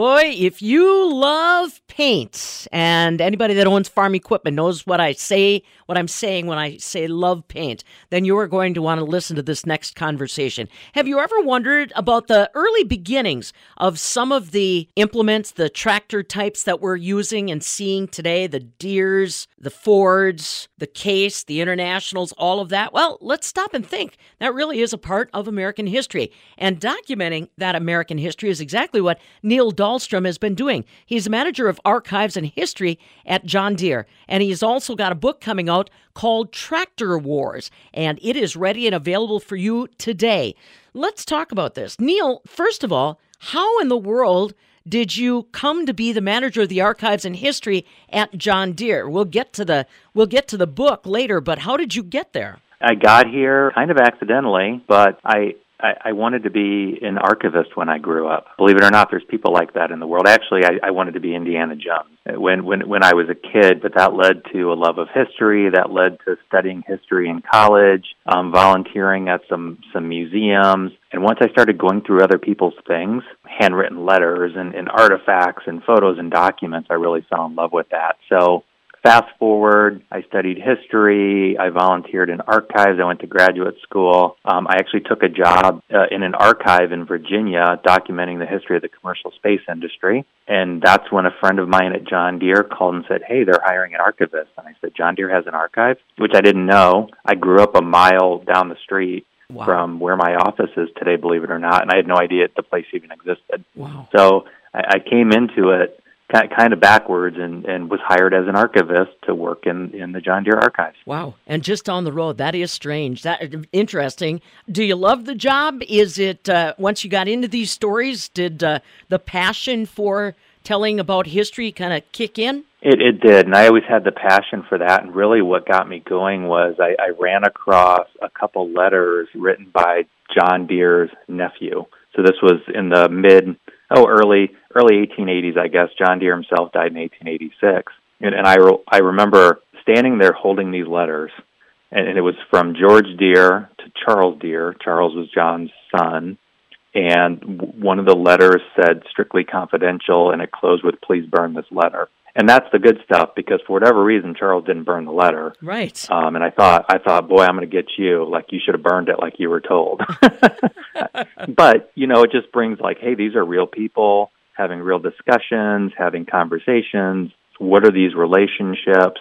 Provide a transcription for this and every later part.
Boy, if you love paint, and anybody that owns farm equipment knows what I say, what I'm saying when I say love paint, then you are going to want to listen to this next conversation. Have you ever wondered about the early beginnings of some of the implements, the tractor types that we're using and seeing today, the Deeres, the Fords, the Case, the Internationals, all of that? Well, let's stop and think. That really is a part of American history. And documenting that American history is exactly what Neil Dahlstrom has been doing. He's a manager of archives and history at John Deere, and he's also got a book coming out called Tractor Wars, and it is ready and available for you today. Let's talk about this. Neil, first of all, how in the world did you come to be the manager of the archives and history at John Deere? We'll get to the we'll get to the book later, but how did you get there? I got here kind of accidentally, but I I, I wanted to be an archivist when I grew up. Believe it or not, there's people like that in the world. Actually, I, I wanted to be Indiana Jones when when when I was a kid, but that led to a love of history. That led to studying history in college, um, volunteering at some some museums, and once I started going through other people's things, handwritten letters and, and artifacts and photos and documents, I really fell in love with that. So Fast forward, I studied history. I volunteered in archives. I went to graduate school. Um, I actually took a job uh, in an archive in Virginia documenting the history of the commercial space industry. And that's when a friend of mine at John Deere called and said, Hey, they're hiring an archivist. And I said, John Deere has an archive, which I didn't know. I grew up a mile down the street Wow. from where my office is today, believe it or not, and I had no idea the place even existed. Wow. So I, I came into it kind of backwards and, and was hired as an archivist to work in, in the John Deere archives. Wow. And just on the road, that is strange. That interesting. Do you love the job? Is it uh, once you got into these stories, did uh, the passion for telling about history kind of kick in? It, it did, and I always had the passion for that. And really, what got me going was I, I ran across a couple letters written by John Deere's nephew. So this was in the mid oh early early 1880s, I guess. John Deere himself died in 1886, and, and I re- I remember standing there holding these letters, and, and it was from George Deere to Charles Deere. Charles was John's son, and w- one of the letters said strictly confidential, and it closed with "Please burn this letter." and that's the good stuff because for whatever reason Charles didn't burn the letter. Right. Um, and I thought, I thought, boy, I'm going to get you. Like you should have burned it, like you were told. but you know, it just brings like, hey, these are real people having real discussions, having conversations. What are these relationships?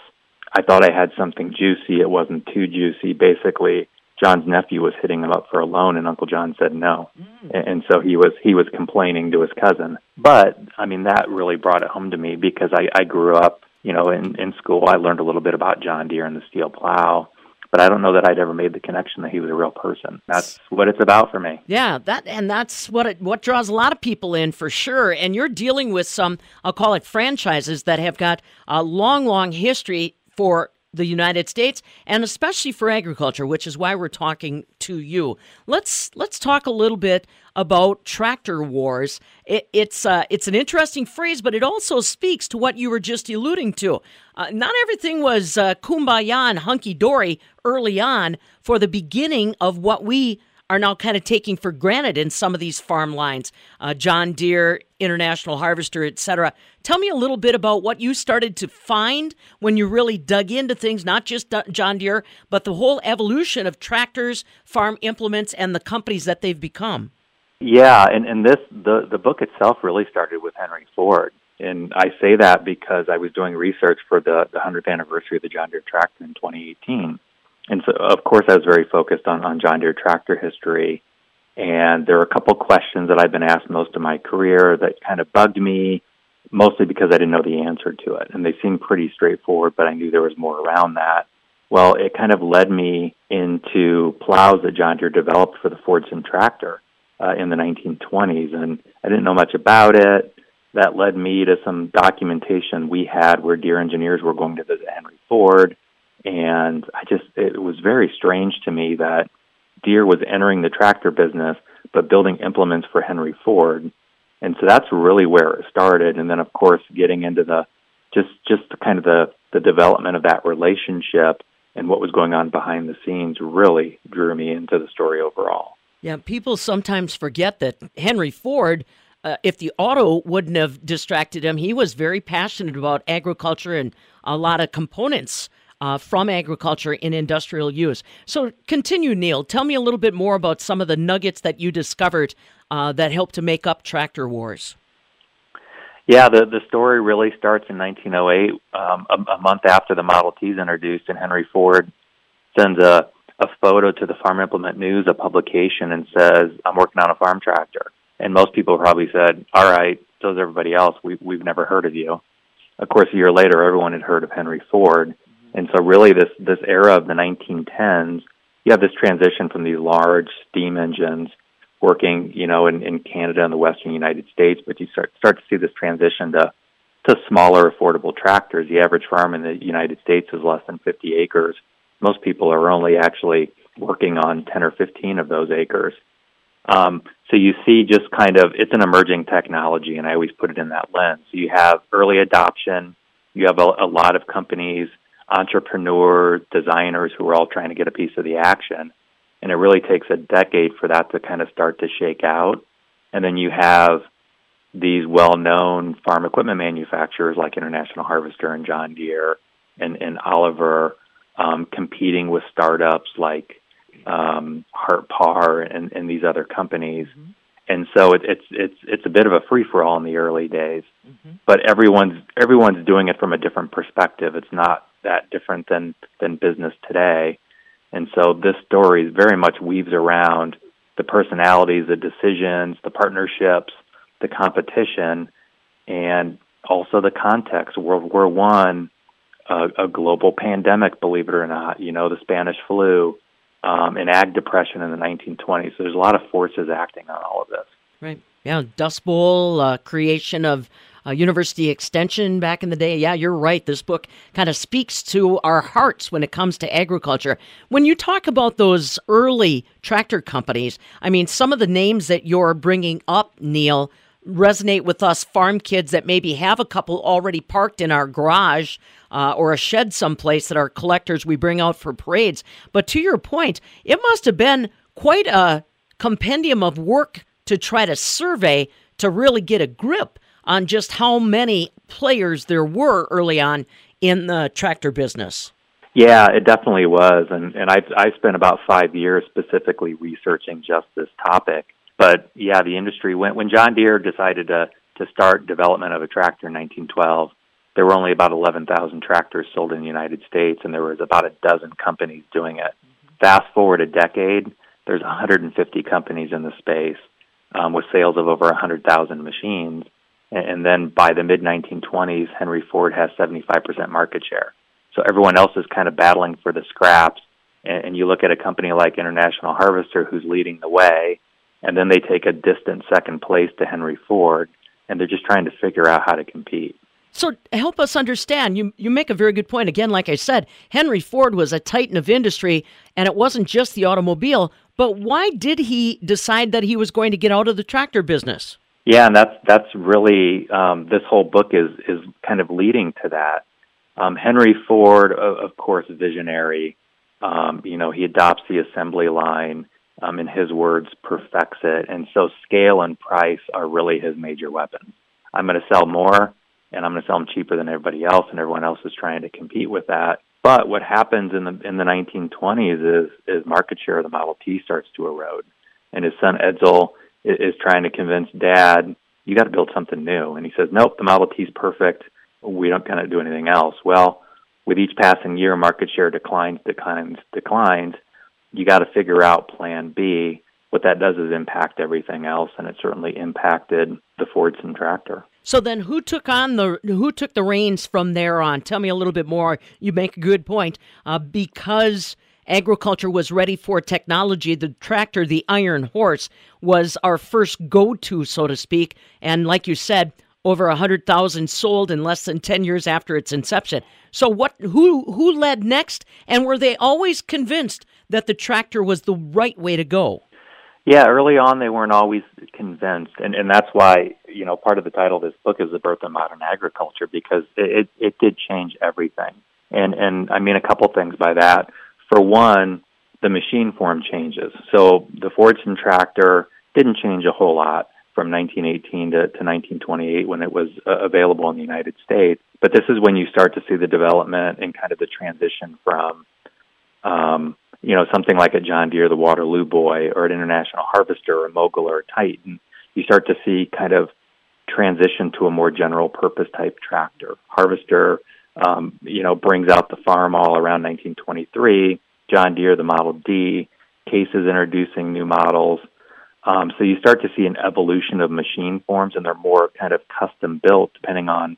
I thought I had something juicy. It wasn't too juicy. Basically, John's nephew was hitting him up for a loan, and Uncle John said no, mm. and so he was he was complaining to his cousin. But I mean, that really brought it home to me because I, I grew up, you know, in in school. I learned a little bit about John Deere and the steel plow, but I don't know that I'd ever made the connection that he was a real person. That's what it's about for me. Yeah, that and that's what it, what draws a lot of people in for sure. And you're dealing with some, I'll call it franchises that have got a long, long history for the United States and especially for agriculture, which is why we're talking to you. Let's let's talk a little bit about tractor wars. It, it's uh, it's an interesting phrase, but it also speaks to what you were just alluding to. Uh, not everything was uh, kumbaya and hunky dory early on for the beginning of what we are now kind of taking for granted in some of these farm lines, uh, John Deere, International Harvester, etc. Tell me a little bit about what you started to find when you really dug into things, not just John Deere, but the whole evolution of tractors, farm implements, and the companies that they've become. Yeah, and, and this the the book itself really started with Henry Ford. And I say that because I was doing research for the, the 100th anniversary of the John Deere tractor in 2018 and so of course I was very focused on, on John Deere tractor history. And there were a couple questions that I've been asked most of my career that kind of bugged me, mostly because I didn't know the answer to it. And they seemed pretty straightforward, but I knew there was more around that. Well, it kind of led me into plows that John Deere developed for the Fordson tractor uh, in the 1920s. And I didn't know much about it. That led me to some documentation we had where Deere engineers were going to visit Henry Ford and I just it was very strange to me that Deere was entering the tractor business but building implements for Henry Ford. And so that's really where it started. And then, of course, getting into the just just kind of the the development of that relationship and what was going on behind the scenes really drew me into the story overall. Yeah, people sometimes forget that Henry Ford, uh, if the auto wouldn't have distracted him, he was very passionate about agriculture and a lot of components uh, from agriculture in industrial use. So, continue, Neil. Tell me a little bit more about some of the nuggets that you discovered uh, that helped to make up Tractor Wars. Yeah, the the story really starts in 1908, um, a, a month after the Model T is introduced, and Henry Ford sends a a photo to the Farm Implement News, a publication, and says, "I'm working on a farm tractor." And most people probably said, "All right, so is everybody else. We we've never heard of you." Of course, a year later, everyone had heard of Henry Ford, and so really this this era of the 1910s, you have this transition from these large steam engines working, you know, in, in Canada and the Western United States, but you start start to see this transition to to smaller, affordable tractors. The average farm in the United States is less than 50 acres most people are only actually working on 10 or 15 of those acres. Um, so you see just kind of, it's an emerging technology, and I always put it in that lens. So you have early adoption, you have a, a lot of companies, entrepreneurs, designers who are all trying to get a piece of the action. And it really takes a decade for that to kind of start to shake out. And then you have these well known farm equipment manufacturers like International Harvester and John Deere and, and Oliver um, competing with startups like um, Par and, and these other companies. Mm-hmm. And so it, it's it's it's a bit of a free for all in the early days, mm-hmm. but everyone's everyone's doing it from a different perspective. It's not that different than than business today, and so this story very much weaves around the personalities, the decisions, the partnerships, the competition, and also the context. World War One a, a global pandemic, believe it or not. You know, the Spanish flu, um, and ag depression in the 1920s. So there's a lot of forces acting on all of this. Right. Yeah. Dust Bowl, uh, creation of uh, University Extension back in the day. Yeah, you're right. This book kind of speaks to our hearts when it comes to agriculture. When you talk about those early tractor companies, I mean, some of the names that you're bringing up, Neil, resonate with us farm kids that maybe have a couple already parked in our garage uh, or a shed someplace that our collectors we bring out for parades. But to your point, it must have been quite a compendium of work to try to survey to really get a grip on just how many players there were early on in the tractor business. Yeah, it definitely was, and and I I spent about five years specifically researching just this topic. But yeah, the industry went when John Deere decided to to start development of a tractor in 1912 there were only about 11,000 tractors sold in the United States, and there was about a dozen companies doing it. Fast forward a decade, there's 150 companies in the space um, with sales of over 100,000 machines. And, then by the mid 1920s, Henry Ford has 75% market share. So everyone else is kind of battling for the scraps. And you look at a company like International Harvester who's leading the way, and then they take a distant second place to Henry Ford, and they're just trying to figure out how to compete. So help us understand. You you make a very good point. Again, like I said, Henry Ford was a titan of industry, and it wasn't just the automobile. But why did he decide that he was going to get out of the tractor business? Yeah, and that's that's really um, this whole book is is kind of leading to that. Um, Henry Ford, of, of course, visionary. Um, you know, he adopts the assembly line. Um, in his words, perfects it, and so scale and price are really his major weapons. I'm going to sell more and I'm going to sell them cheaper than everybody else, and everyone else is trying to compete with that. But what happens in the in the 1920s is is market share of the Model T starts to erode, and his son Edsel is, trying to convince Dad, you got to build something new, and he says, nope, the Model T is perfect. We don't kind of do anything else. Well, with each passing year, market share declines, declines, declines. You got to figure out Plan B. What that does is impact everything else, and it certainly impacted the Fordson tractor. So then, who took on the who took the reins from there on? Tell me a little bit more. You make a good point. Uh, because agriculture was ready for technology, the tractor, the iron horse, was our first go-to, so to speak. And like you said, over a hundred thousand sold in less than ten years after its inception. So what? Who who led next? And were they always convinced that the tractor was the right way to go? Yeah, early on they weren't always convinced, and and that's why you know part of the title of this book is the birth of modern agriculture because it it, it did change everything, and and I mean a couple things by that. For one, the machine form changes. So the Fordson tractor didn't change a whole lot from 1918 to, to 1928 when it was uh, available in the United States. But this is when you start to see the development and kind of the transition from, um, you know, something like a John Deere, the Waterloo Boy, or an International Harvester, or a Mogul, or a Titan. You start to see kind of transition to a more general purpose type tractor. Harvester, um, you know, brings out the Farmall around 1923. John Deere, the Model D. Case is introducing new models. Um, so you start to see an evolution of machine forms, and they're more kind of custom built depending on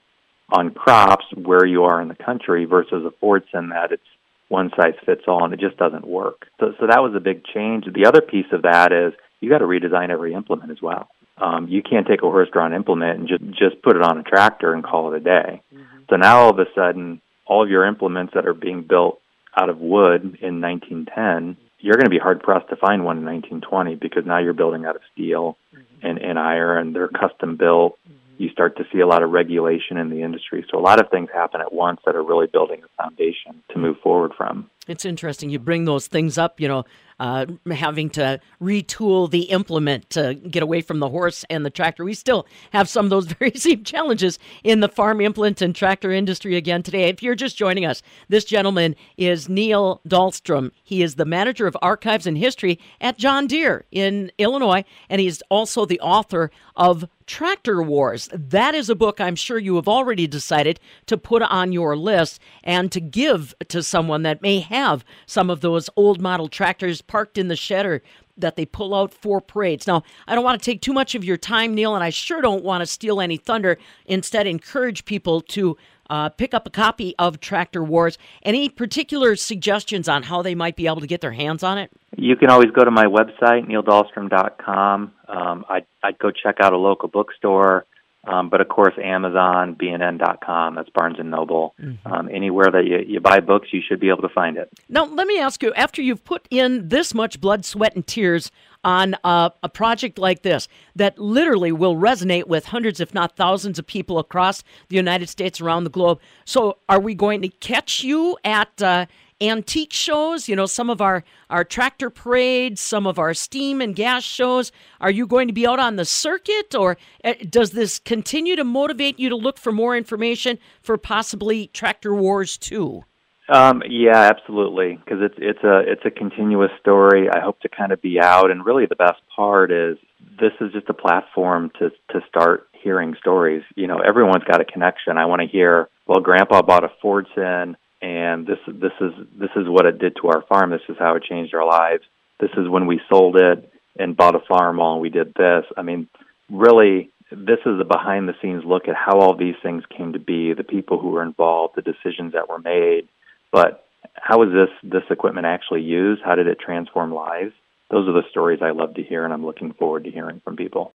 on crops where you are in the country versus a Fordson that it's one size fits all, and it just doesn't work. So, so that was a big change. The other piece of that is you got to redesign every implement as well. Um, you can't take a horse-drawn implement and just just put it on a tractor and call it a day. So now all of a sudden, all of your implements that are being built out of wood in 1910, you're going to be hard pressed to find one in 1920 because now you're building out of steel mm-hmm. and, and iron. They're custom built. Mm-hmm. You start to see a lot of regulation in the industry. So a lot of things happen at once that are really building a foundation to move forward from. It's interesting. You bring those things up, you know, uh, having to retool the implement to get away from the horse and the tractor. We still have some of those very same challenges in the farm implement and tractor industry again today. If you're just joining us, this gentleman is Neil Dahlstrom. He is the manager of archives and history at John Deere in Illinois, and he's also the author of Tractor Wars. That is a book I'm sure you have already decided to put on your list and to give to someone that may have some of those old model tractors parked in the shed or that they pull out for parades. Now, I don't want to take too much of your time, Neil, and I sure don't want to steal any thunder. Instead, encourage people to uh, pick up a copy of Tractor Wars. Any particular suggestions on how they might be able to get their hands on it? You can always go to my website, neildahlstrom.com. Um, I'd, I'd go check out a local bookstore. Um, but of course, Amazon, BNN.com, that's Barnes and Noble. Mm-hmm. Um, anywhere that you, you buy books, you should be able to find it. Now, let me ask you after you've put in this much blood, sweat, and tears on a, a project like this that literally will resonate with hundreds, if not thousands, of people across the United States, around the globe. So, are we going to catch you at uh, antique shows, you know, some of our, our tractor parades, some of our steam and gas shows. Are you going to be out on the circuit or uh, does this continue to motivate you to look for more information for possibly Tractor Wars 2? Um, yeah, absolutely, because it's it's a it's a continuous story. I hope to kind of be out, and really the best part is this is just a platform to to start hearing stories. You know, everyone's got a connection. I want to hear. Well, Grandpa bought a Fordson and this this is this is what it did to our farm. This is how it changed our lives. This is when we sold it and bought a Farmall and we did this. I mean, really, this is a behind the scenes look at how all these things came to be, the people who were involved, the decisions that were made. But how was this this equipment actually used? How did it transform lives? Those are the stories I love to hear, and I'm looking forward to hearing from people.